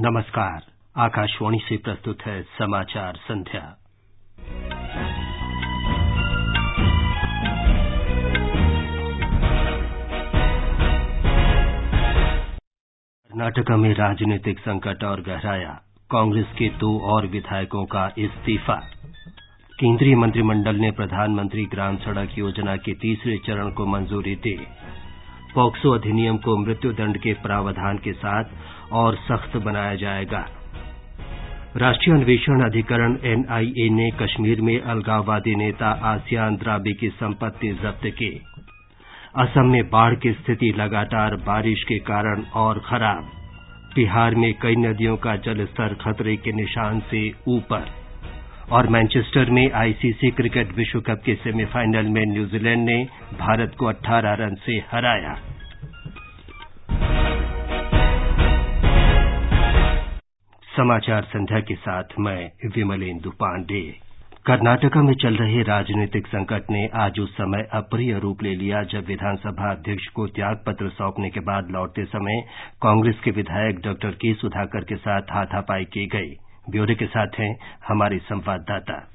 नमस्कार। आकाशवाणी से प्रस्तुत है समाचार संध्या। कर्नाटक में राजनीतिक संकट और गहराया। कांग्रेस के दो और विधायकों का इस्तीफा। केंद्रीय मंत्रिमंडल ने प्रधानमंत्री ग्राम सड़क योजना के तीसरे चरण को मंजूरी दी। पॉक्सो अधिनियम को मृत्युदंड के प्रावधान के साथ और सख्त बनाया जाएगा। राष्ट्रीय अन्वेषण अधिकरण एनआईए ने कश्मीर में अलगाववादी नेता आसियान द्राबी की संपत्ति जब्त की। असम में बाढ़ की स्थिति लगातार बारिश के कारण और खराब। बिहार में कई नदियों का जलस्तर खतरे के निशान से ऊपर। और मैनचेस्टर में आईसीसी क्रिकेट विश्व कप के सेमीफाइनल में न्यूजीलैंड ने भारत को 18 रन से हराया। समाचार संध्या के साथ मैं विमलेंदु पांडे। कर्नाटक में चल रहे राजनीतिक संकट ने आज उस समय अप्रिय रूप ले लिया जब विधानसभा अध्यक्ष को त्याग पत्र सौंपने के बाद लौटते समय कांग्रेस के विधायक डॉ के सुधाकर के साथ हाथापाई की गई। ब्यौरे के साथ हैं हमारे संवाददाता।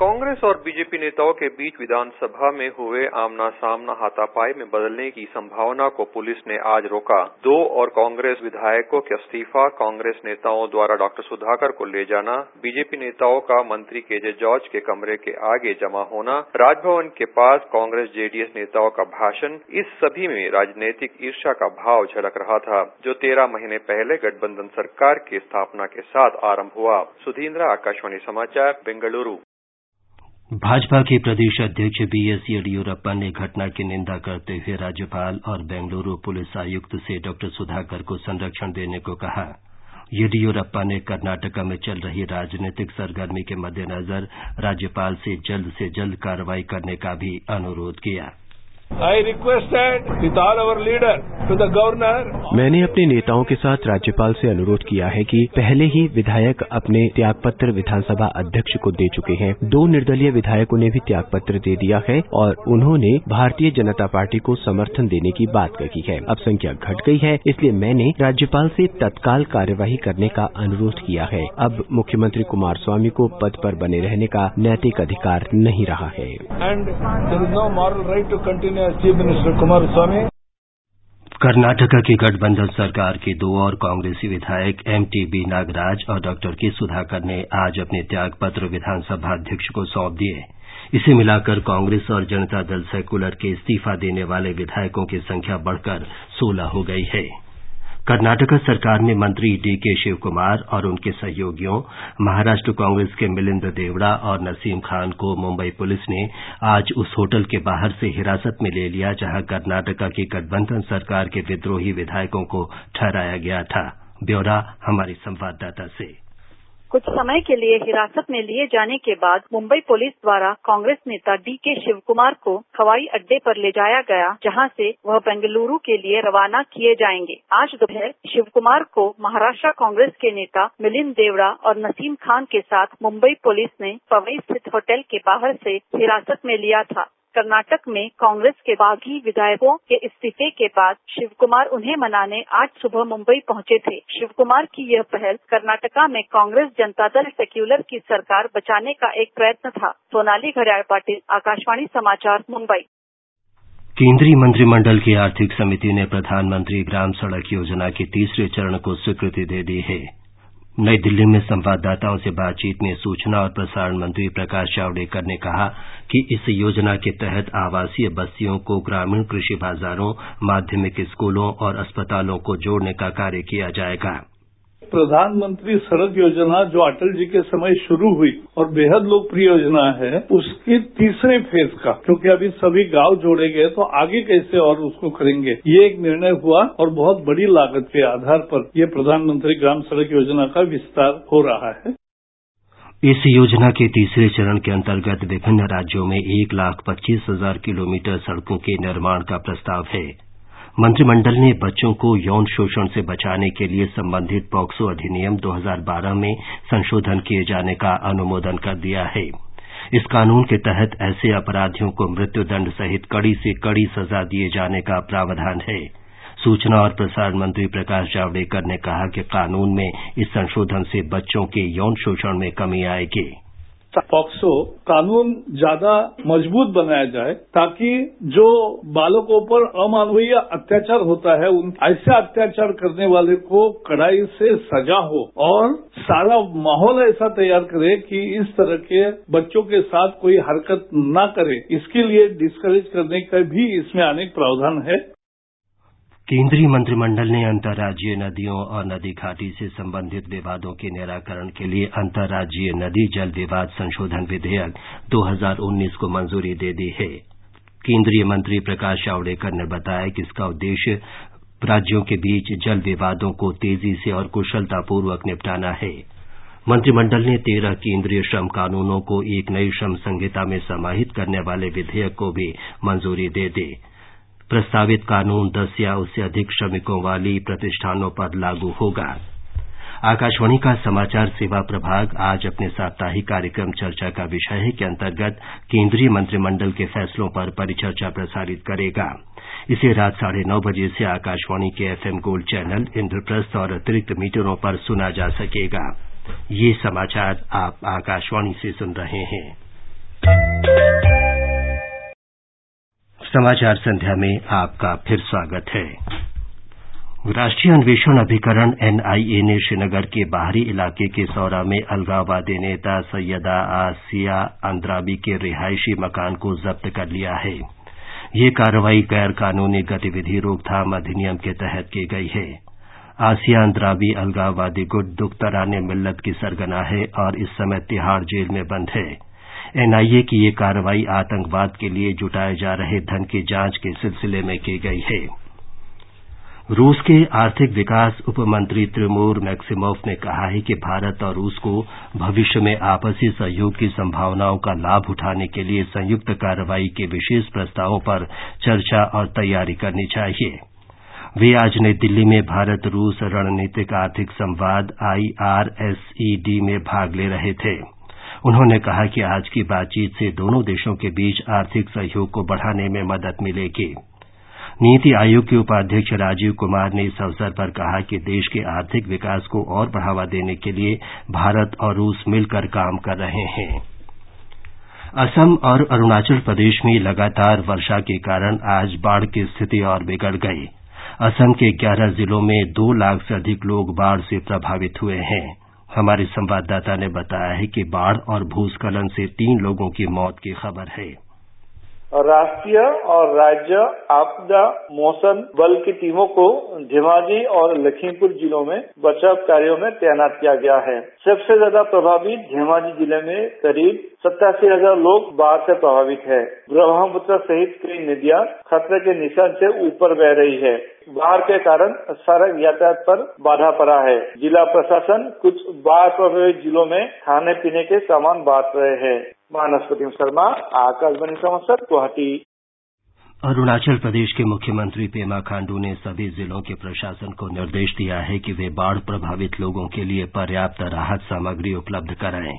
कांग्रेस और बीजेपी नेताओं के बीच विधानसभा में हुए आमना सामना हाथापाई में बदलने की संभावना को पुलिस ने आज रोका। दो और कांग्रेस विधायकों के इस्तीफा कांग्रेस नेताओं द्वारा डॉक्टर सुधाकर को ले जाना, बीजेपी नेताओं का मंत्री केजे जॉर्ज के कमरे के आगे जमा होना, राजभवन के पास कांग्रेस जेडीएस नेताओं का भाषण, इस सभी में राजनीतिक ईर्षा का भाव झलक रहा था, जो तेरह महीने पहले गठबंधन सरकार की स्थापना के साथ आरंभ हुआ। सुधींद्रा, आकाशवाणी समाचार, बेंगलुरु। भाजपा के प्रदेश अध्यक्ष बीएस येडियुरप्पा ने घटना की निंदा करते हुए राज्यपाल और बेंगलुरु पुलिस आयुक्त से डॉ. सुधाकर को संरक्षण देने को कहा। येडियुरप्पा ने कर्नाटका में चल रही राजनीतिक सरगर्मी के मद्देनजर राज्यपाल से जल्द से जल्द कार्रवाई करने का भी अनुरोध किया। I मैंने अपने नेताओं के साथ राज्यपाल से अनुरोध किया है कि पहले ही विधायक अपने त्यागपत्र विधानसभा अध्यक्ष को दे चुके हैं। दो निर्दलीय विधायकों ने भी त्यागपत्र दे दिया है और उन्होंने भारतीय जनता पार्टी को समर्थन देने की बात कही है। अब संख्या घट गई है इसलिए मैंने राज्यपाल से तत्काल कार्यवाही करने का अनुरोध किया है। अब मुख्यमंत्री कुमार स्वामी को पद पर बने रहने का नैतिक अधिकार नहीं रहा है। And minister Kumar. कर्नाटक की गठबंधन सरकार के दो और कांग्रेसी विधायक एमटीबी नागराज और डॉक्टर के सुधाकर ने आज अपने त्याग पत्र विधानसभा अध्यक्ष को सौंप दिए इसे मिलाकर कांग्रेस और जनता दल सेकुलर के इस्तीफा देने वाले विधायकों की संख्या बढ़कर सोलह हो गई है कर्नाटक सरकार ने मंत्री डीके शिवकुमार और उनके सहयोगियों, महाराष्ट्र कांग्रेस के मिलिंद देवड़ा और नसीम खान को मुंबई पुलिस ने आज उस होटल के बाहर से हिरासत में ले लिया, जहाँ कर्नाटक की गठबंधन सरकार के विद्रोही विधायकों को ठहराया गया था। ब्यौरा हमारे संवाददाता से। कुछ समय के लिए हिरासत में लिए जाने के बाद मुंबई पुलिस द्वारा कांग्रेस नेता डी के शिवकुमार को हवाई अड्डे पर ले जाया गया, जहाँ से वह बेंगलुरु के लिए रवाना किए जाएँगे। आज दोपहर शिवकुमार को महाराष्ट्र कांग्रेस के नेता मिलिंद देवड़ा और नसीम खान के साथ मुंबई पुलिस ने पवई स्थित होटल के बाहर से हिरासत में लिया था। कर्नाटक में कांग्रेस के बागी विधायकों के इस्तीफे के बाद शिवकुमार उन्हें मनाने आज सुबह मुंबई पहुँचे थे। शिवकुमार की यह पहल कर्नाटका में कांग्रेस जनता दल सेक्यूलर की सरकार बचाने का एक प्रयत्न था। सोनाली घड़ियाल पाटिल, आकाशवाणी समाचार, मुंबई। केंद्रीय मंत्रिमंडल की आर्थिक समिति ने प्रधानमंत्री ग्राम सड़क योजना के तीसरे चरण को स्वीकृति दे दी है। नई दिल्ली में संवाददाताओं से बातचीत में सूचना और प्रसारण मंत्री प्रकाश जावड़ेकर ने कहा कि इस योजना के तहत आवासीय बस्तियों को ग्रामीण कृषि बाजारों, माध्यमिक स्कूलों और अस्पतालों को जोड़ने का कार्य किया जाएगा। प्रधानमंत्री सड़क योजना जो अटल जी के समय शुरू हुई और बेहद लोकप्रिय योजना है, उसके तीसरे फ़ेज़ का, क्योंकि अभी सभी गाँव जोड़े गए तो आगे कैसे और उसको करेंगे, ये एक निर्णय हुआ और बहुत बड़ी लागत के आधार पर ये प्रधानमंत्री ग्राम सड़क योजना का विस्तार हो रहा है। इस योजना के तीसरे चरण के अंतर्गत विभिन्न राज्यों में एक लाख पच्चीस हज़ार किलोमीटर सड़कों के निर्माण का प्रस्ताव है। मंत्रिमंडल ने बच्चों को यौन शोषण से बचाने के लिए संबंधित पॉक्सो अधिनियम 2012 में संशोधन किए जाने का अनुमोदन कर दिया है। इस कानून के तहत ऐसे अपराधियों को मृत्युदंड सहित कड़ी से कड़ी सजा दिए जाने का प्रावधान है। सूचना और प्रसारण मंत्री प्रकाश जावड़ेकर ने कहा कि कानून में इस संशोधन से बच्चों के यौन शोषण में कमी आएगी। पॉक्सो कानून ज़्यादा मज़बूत बनाया जाए ताकि जो बालकों पर अमानवीय अत्याचार होता है, उन ऐसे अत्याचार करने वाले को कड़ाई से सजा हो और सारा माहौल ऐसा तैयार करे कि इस तरह के बच्चों के साथ कोई हरकत न करे। इसके लिए डिस्करेज करने का भी इसमें अनेक प्रावधान है। केंद्रीय मंत्रिमंडल ने अंतर्राज्यीय नदियों और नदी घाटी से संबंधित विवादों के निराकरण के लिए अंतर्राज्यीय नदी जल विवाद संशोधन विधेयक 2019 को मंजूरी दे दी है। केंद्रीय मंत्री प्रकाश जावड़ेकर ने बताया कि इसका उद्देश्य राज्यों के बीच जल विवादों को तेज़ी से और कुशलतापूर्वक निपटाना है। मंत्रिमंडल ने तेरह केंद्रीय श्रम कानूनों को एक नई श्रम संहिता में समाहित करने वाले विधेयक को भी मंजूरी दे दी। प्रस्तावित कानून दस या उससे अधिक श्रमिकों वाली प्रतिष्ठानों पर लागू होगा। आकाशवाणी का समाचार सेवा प्रभाग आज अपने साप्ताहिक कार्यक्रम चर्चा का विषय के अंतर्गत केंद्रीय मंत्रिमंडल के फैसलों पर परिचर्चा प्रसारित करेगा। इसे रात साढ़े नौ बजे से आकाशवाणी के एफएम गोल्ड चैनल, इंद्रप्रस्थ और अतिरिक्त मीटरों पर सुना जा सकेगा। ये समाचार आप आकाशवाणी से सुन रहे हैं। समाचार संध्या में आपका फिर स्वागत है। राष्ट्रीय अन्वेषण अभिकरण एनआईए ने श्रीनगर के बाहरी इलाके के सौरा में अलगाववादी नेता सैयदा आसिया अंद्राबी के रिहायशी मकान को जब्त कर लिया है। ये कार्रवाई गैर कानूनी गतिविधि रोकथाम अधिनियम के तहत की गई है। आसिया अंद्राबी अलगाववादी गुट दुख्तरान मिल्लत की सरगना है और इस समय तिहाड़ जेल में बंद है। एनआईए की ये कार्रवाई आतंकवाद के लिए जुटाए जा रहे धन की जाँच के सिलसिले में की गई है। रूस के आर्थिक विकास उपमंत्री त्रिमूर मैक्सिमोव ने कहा है कि भारत और रूस को भविष्य में आपसी सहयोग की संभावनाओं का लाभ उठाने के लिए संयुक्त कार्रवाई के विशेष प्रस्तावों पर चर्चा और तैयारी करनी चाहिए। वे आज नई दिल्ली में भारत रूस रणनीतिक आर्थिक संवाद आईआरएसईडी में भाग ले रहे थे। उन्होंने कहा कि आज की बातचीत से दोनों देशों के बीच आर्थिक सहयोग को बढ़ाने में मदद मिलेगी। नीति आयोग के उपाध्यक्ष राजीव कुमार ने इस अवसर पर कहा कि देश के आर्थिक विकास को और बढ़ावा देने के लिए भारत और रूस मिलकर काम कर रहे हैं। असम और अरुणाचल प्रदेश में लगातार वर्षा के कारण आज बाढ़ की स्थिति और बिगड़ गई। असम के ग्यारह जिलों में दो लाख से अधिक लोग बाढ़ से प्रभावित हुए हैं। हमारे संवाददाता ने बताया है कि बाढ़ और भूस्खलन से तीन लोगों की मौत की खबर है। राष्ट्रीय और राज्य आपदा मौसम बल की टीमों को धेमाजी और लखीमपुर जिलों में बचाव कार्यों में तैनात किया गया है। सबसे ज़्यादा प्रभावित धेमाजी ज़िले में करीब सत्तासी हज़ार लोग बाढ़ से प्रभावित है। ब्रह्मपुत्र सहित कई नदियाँ खतरे के निशान से ऊपर बह रही है। बाढ़ के कारण सड़क यातायात पर बाधा पड़ा है। जिला प्रशासन कुछ बाढ़ प्रभावित जिलों में खाने पीने के सामान बांट रहे हैं। मानसपति शर्मा, आकाशवाणी समाचार, गुवाहाटी। अरुणाचल प्रदेश के मुख्यमंत्री पेमा खांडू ने सभी जिलों के प्रशासन को निर्देश दिया है कि वे बाढ़ प्रभावित लोगों के लिए पर्याप्त राहत सामग्री उपलब्ध कराएँ।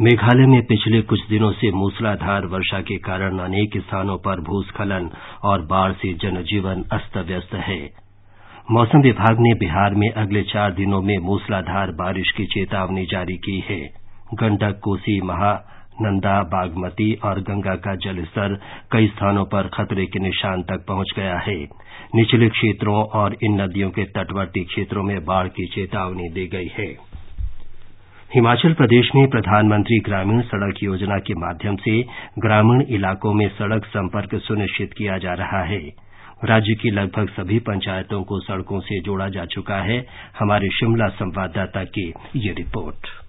मेघालय में पिछले कुछ दिनों से मूसलाधार वर्षा के कारण अनेक स्थानों पर भूस्खलन और बाढ़ से जनजीवन अस्त व्यस्त है। मौसम विभाग ने बिहार में अगले चार दिनों में मूसलाधार बारिश की चेतावनी जारी की है। गंडक कोसी महानंदा बागमती और गंगा का जलस्तर कई स्थानों पर खतरे के निशान तक पहुँच गया है। निचले क्षेत्रों और इन नदियों के तटवर्ती क्षेत्रों में बाढ़ की चेतावनी दी गई है। हिमाचल प्रदेश में प्रधानमंत्री ग्रामीण सड़क योजना के माध्यम से ग्रामीण इलाकों में सड़क संपर्क सुनिश्चित किया जा रहा है। राज्य की लगभग सभी पंचायतों को सड़कों से जोड़ा जा चुका है। हमारे शिमला संवाददाता की ये रिपोर्ट।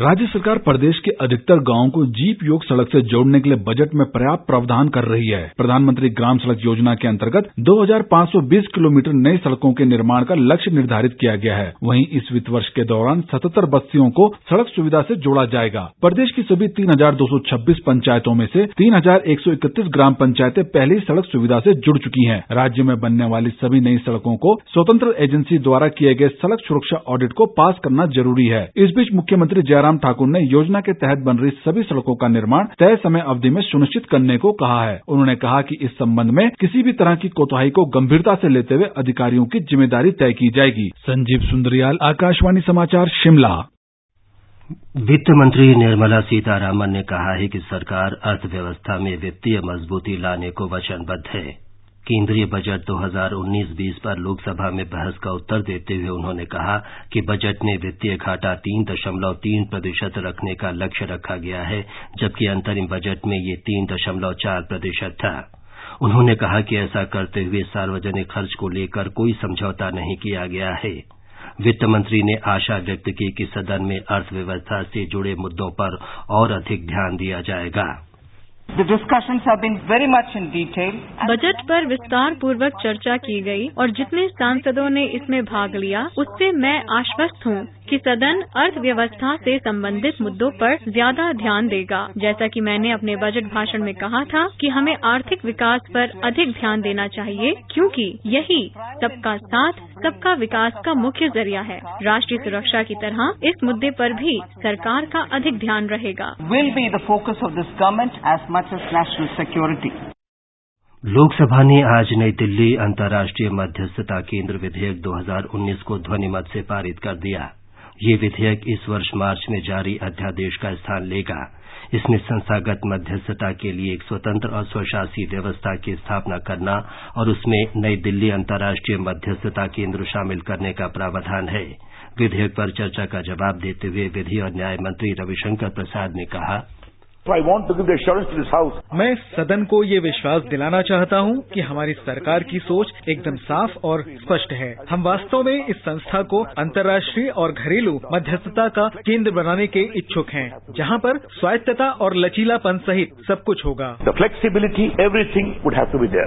राज्य सरकार प्रदेश के अधिकतर गाँवों को जीप योग सड़क से जोड़ने के लिए बजट में पर्याप्त प्रावधान कर रही है। प्रधानमंत्री ग्राम सड़क योजना के अंतर्गत 2520 किलोमीटर नई सड़कों के निर्माण का लक्ष्य निर्धारित किया गया है। वहीं इस वित्त वर्ष के दौरान सतहत्तर बस्तियों को सड़क सुविधा से जोड़ा जाएगा। प्रदेश की सभी तीन पंचायतों में से तीन हज़ार एक सौ इकतीस ग्राम पंचायतें पहले सड़क सुविधा से जुड़ चुकी है। राज्य में बनने वाली सभी नई सड़कों को स्वतंत्र एजेंसी द्वारा किए गए सड़क सुरक्षा ऑडिट को पास करना ज़रूरी है। इस बीच मुख्यमंत्री जयराम सीताराम ठाकुर ने योजना के तहत बन रही सभी सड़कों का निर्माण तय समय अवधि में सुनिश्चित करने को कहा है। उन्होंने कहा कि इस संबंध में किसी भी तरह की कोताही को गंभीरता से लेते हुए अधिकारियों की ज़िम्मेदारी तय की जाएगी। संजीव सुंदरियाल, आकाशवाणी समाचार, शिमला। वित्त मंत्री निर्मला सीतारामन ने कहा है कि सरकार अर्थव्यवस्था में वित्तीय मजबूती लाने को वचनबद्ध है। केंद्रीय बजट 2019-20 पर लोकसभा में बहस का उत्तर देते हुए उन्होंने कहा कि बजट में वित्तीय घाटा तीन दशमलव तीन प्रतिशत रखने का लक्ष्य रखा गया है, जबकि अंतरिम बजट में ये तीन दशमलव चार प्रतिशत था। उन्होंने कहा कि ऐसा करते हुए सार्वजनिक खर्च को लेकर कोई समझौता नहीं किया गया है। वित्त मंत्री ने आशा व्यक्त की कि सदन में अर्थव्यवस्था से जुड़े मुद्दों पर और अधिक ध्यान दिया जाएगा। बजट पर विस्तार पूर्वक चर्चा की गई और जितने सांसदों ने इसमें भाग लिया, उससे मैं आश्वस्त हूँ। कि सदन अर्थव्यवस्था से संबंधित मुद्दों पर ज़्यादा ध्यान देगा। जैसा कि मैंने अपने बजट भाषण में कहा था कि हमें आर्थिक विकास पर अधिक ध्यान देना चाहिए क्योंकि यही सबका साथ सबका विकास का मुख्य ज़रिया है। राष्ट्रीय सुरक्षा की तरह इस मुद्दे पर भी सरकार का अधिक ध्यान रहेगा। Will be the focus of this government as much as national security. Lok Sabha ने आज नई दिल्ली अंतर्राष्ट्रीय मध्यस्थता केंद्र विधेयक 2019 को ध्वनिमत से पारित कर दिया। ये विधेयक इस वर्ष मार्च में जारी अध्यादेश का स्थान लेगा। इसमें संस्थागत मध्यस्थता के लिए एक स्वतंत्र और स्वशासी व्यवस्था की स्थापना करना और उसमें नई दिल्ली अंतर्राष्ट्रीय मध्यस्थता केंद्र शामिल करने का प्रावधान है। विधेयक पर चर्चा का जवाब देते हुए विधि और न्याय मंत्री रविशंकर प्रसाद ने कहा मैं सदन को ये विश्वास दिलाना चाहता हूँ कि हमारी सरकार की सोच एकदम साफ़ और स्पष्ट है। हम वास्तव में इस संस्था को अंतर्राष्ट्रीय और घरेलू मध्यस्थता का केंद्र बनाने के इच्छुक हैं जहाँ पर स्वायत्तता और लचीलापन सहित सब कुछ होगा। Flexibility everything would have to be there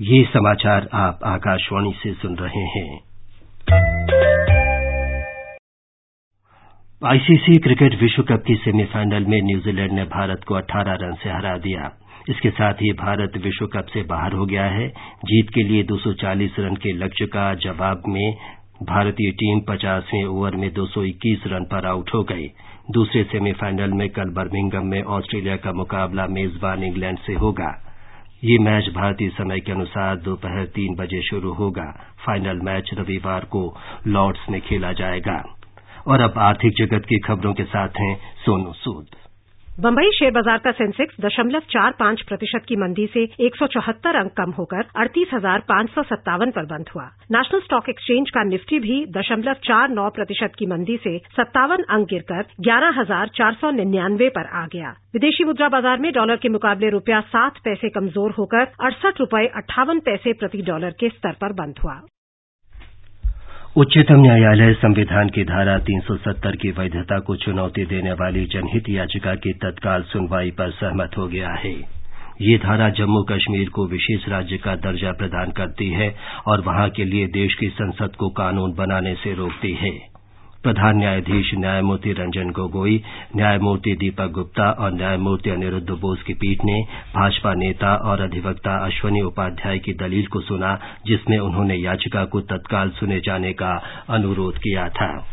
ये समाचार आप आकाशवाणी से सुन रहे हैं। आईसीसी क्रिकेट विश्व कप की सेमीफाइनल में न्यूजीलैंड ने भारत को 18 रन से हरा दिया। इसके साथ ही भारत विश्व कप से बाहर हो गया है। जीत के लिए 240 रन के लक्ष्य का जवाब में भारतीय टीम पचासवें ओवर में 221 रन पर आउट हो गई। दूसरे सेमीफाइनल में कल बर्मिंघम में ऑस्ट्रेलिया का मुकाबला मेजबान इंग्लैंड से होगा। ये मैच भारतीय समय के अनुसार दोपहर तीन बजे शुरू होगा। फाइनल मैच रविवार को लॉर्ड्स में खेला जाएगा। और अब आर्थिक जगत की खबरों के साथ हैं सोनू सूद। बम्बई शेयर बाज़ार का सेंसेक्स दशमलव चार पाँच प्रतिशत की मंदी से एक सौ चौहत्तर अंक कम होकर अड़तीस हज़ार पाँच सौ सत्तावन पर बंद हुआ। नेशनल स्टॉक एक्सचेंज का निफ्टी भी दशमलव चार नौ प्रतिशत की मंदी से सत्तावन अंक गिरकर ग्यारह हज़ार चार सौ निन्यानवे पर आ गया। विदेशी मुद्रा बाज़ार में डॉलर के मुकाबले रुपया सात पैसे कमज़ोर होकर अड़सठ रुपये अट्ठावन पैसे प्रति डॉलर के स्तर पर बंद हुआ। उच्चतम न्यायालय संविधान की धारा 370 की वैधता को चुनौती देने वाली जनहित याचिका की तत्काल सुनवाई पर सहमत हो गया है। ये धारा जम्मू कश्मीर को विशेष राज्य का दर्जा प्रदान करती है और वहाँ के लिए देश की संसद को कानून बनाने से रोकती है। प्रधान न्यायाधीश न्यायमूर्ति रंजन गोगोई, न्यायमूर्ति दीपक गुप्ता और न्यायमूर्ति अनिरुद्ध बोस की पीठ ने भाजपा नेता और अधिवक्ता अश्वनी उपाध्याय की दलील को सुना, जिसमें उन्होंने याचिका को तत्काल सुने जाने का अनुरोध किया था।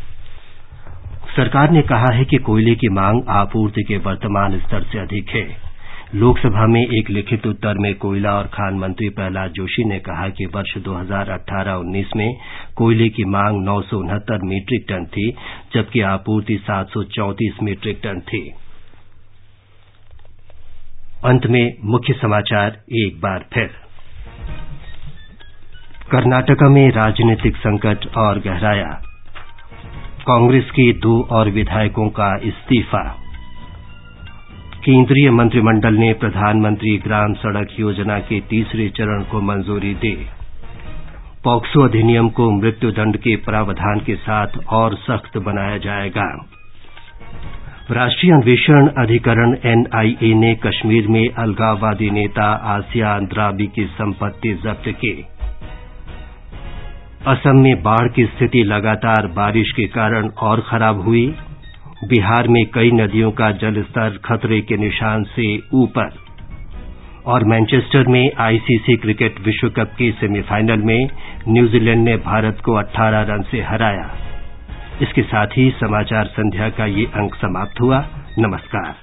सरकार ने कहा है कि कोयले की मांग आपूर्ति के वर्तमान स्तर से अधिक है। लोकसभा में एक लिखित उत्तर में कोयला और खान मंत्री प्रहलाद जोशी ने कहा कि वर्ष 2018-19 में कोयले की मांग नौ सौ उनहत्तर मीट्रिक टन थी, जबकि आपूर्ति सात सौ चौंतीस मीट्रिक टन थी। अंत में मुख्य समाचार, एक बार फिर। कर्नाटका में राजनीतिक संकट और गहराया। कांग्रेस के दो और विधायकों का इस्तीफा। केंद्रीय मंत्रिमंडल ने प्रधानमंत्री ग्राम सड़क योजना के तीसरे चरण को मंजूरी दी। पॉक्सो अधिनियम को मृत्युदंड के प्रावधान के साथ और सख्त बनाया जाएगा। राष्ट्रीय अन्वेषण अधिकरण एनआईए ने कश्मीर में अलगाववादी नेता आसिया अंद्राबी की संपत्ति जब्त की। असम में बाढ़ की स्थिति लगातार बारिश के कारण और खराब हुई। बिहार में कई नदियों का जलस्तर खतरे के निशान से ऊपर। और मैनचेस्टर में आईसीसी क्रिकेट विश्व कप के सेमीफाइनल में न्यूजीलैंड ने भारत को 18 रन से हराया। इसके साथ ही समाचार संध्या का ये अंक समाप्त हुआ। नमस्कार।